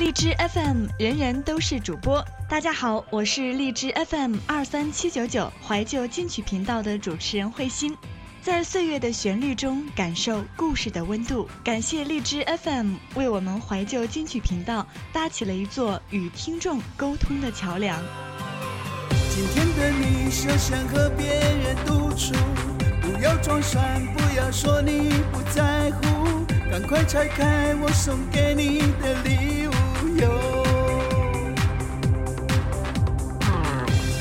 荔枝 FM 人人都是主播。大家好，我是荔枝 FM 二三七九九怀旧金曲频道的主持人慧心，在岁月的旋律中感受故事的温度。感谢荔枝 FM 为我们怀旧金曲频道搭起了一座与听众沟通的桥梁。今天的你休想和别人独处，不要装帅，不要说你不在乎，赶快拆开我送给你的礼物。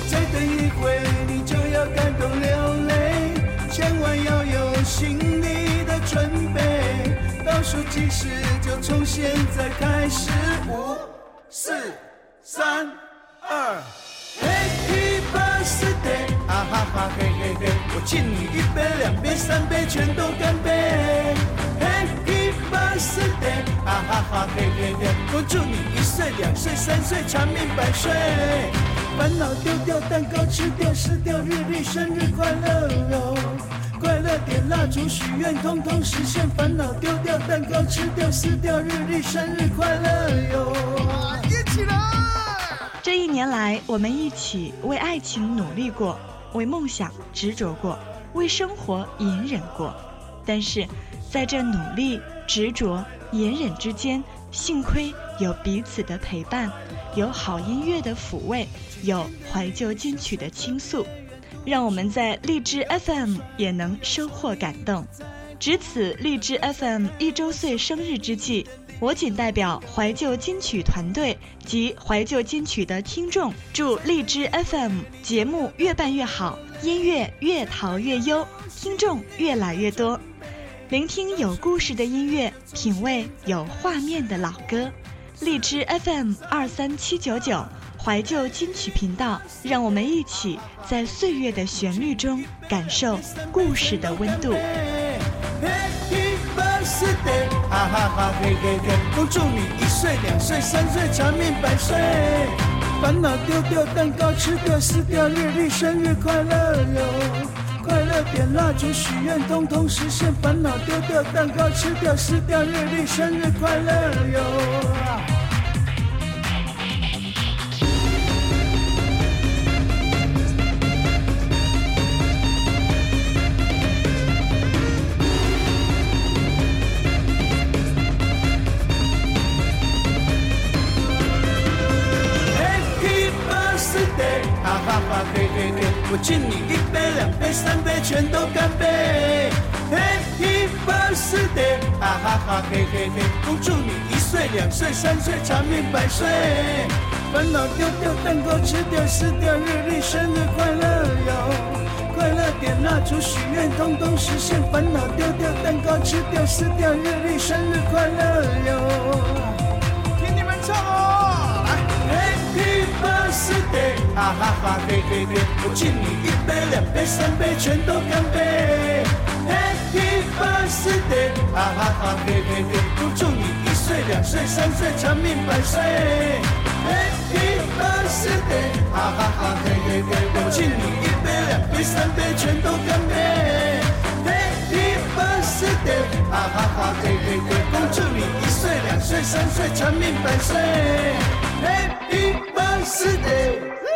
再等一会，你就要感动流泪，千万要有心理的准备，倒数计时就从现在开始，五、四、三、二。Happy birthday，啊哈哈嘿嘿嘿，我敬你一杯、两杯、三杯，全都干杯。啊嘿嘿嘿，我祝你一岁、两岁、三岁，长命百岁。烦恼丢掉，蛋糕吃掉，撕掉日历，生日快乐哟！快乐点蜡烛，许愿通通实现。烦恼丢掉，蛋糕吃掉，撕掉日历，生日快乐哟！一起来！这一年来，我们一起为爱情努力过，为梦想执着过，为生活隐忍过。但是，在这努力、执着、隐忍之间，幸亏有彼此的陪伴，有好音乐的抚慰，有怀旧金曲的倾诉，让我们在荔枝 FM 也能收获感动。值此荔枝 FM 一周岁生日之际。我仅代表怀旧金曲团队及怀旧金曲的听众，祝荔枝 FM 节目越办越好，音乐越淘越优，听众越来越多。聆听有故事的音乐，品味有画面的老歌。荔枝 FM 二三七九九怀旧金曲频道，让我们一起在岁月的旋律中感受故事的温度。Happy birthday，哈哈哈嘿嘿嘿，恭祝你一岁、两岁、三岁，长命百岁。烦恼丢掉，蛋糕吃掉，撕掉日历，生日快乐哟！点蜡烛，许愿通通实现。烦恼丢掉，蛋糕吃掉，撕掉日历，生日快乐哟！Happy birthday，哈哈哈嘿嘿嘿，我敬你一杯、两、杯，全都干杯。Happy birthday，哈哈哈嘿嘿嘿，恭祝你一岁、两岁、三岁，长命百岁。烦恼丢掉，蛋糕吃掉，撕掉日历，生日快乐哟！快乐点蜡烛，许愿通通实现。烦恼丢掉，蛋糕吃掉，撕掉日历，生日快乐哟！听你们唱哦，来，Happy birthday，哈哈哈嘿嘿嘿，我敬你一杯、两杯、三杯，全都干杯。Happy birthday，哈哈哈嘿嘿嘿，恭祝你一岁、两岁、三岁，长命百岁。Happy birthday，哈哈哈嘿嘿嘿，我敬你一杯、两杯、三杯，全都干杯。Happy birthday，哈哈哈嘿嘿嘿，恭祝你一岁、两岁、三岁，长命百岁。Happy birthday。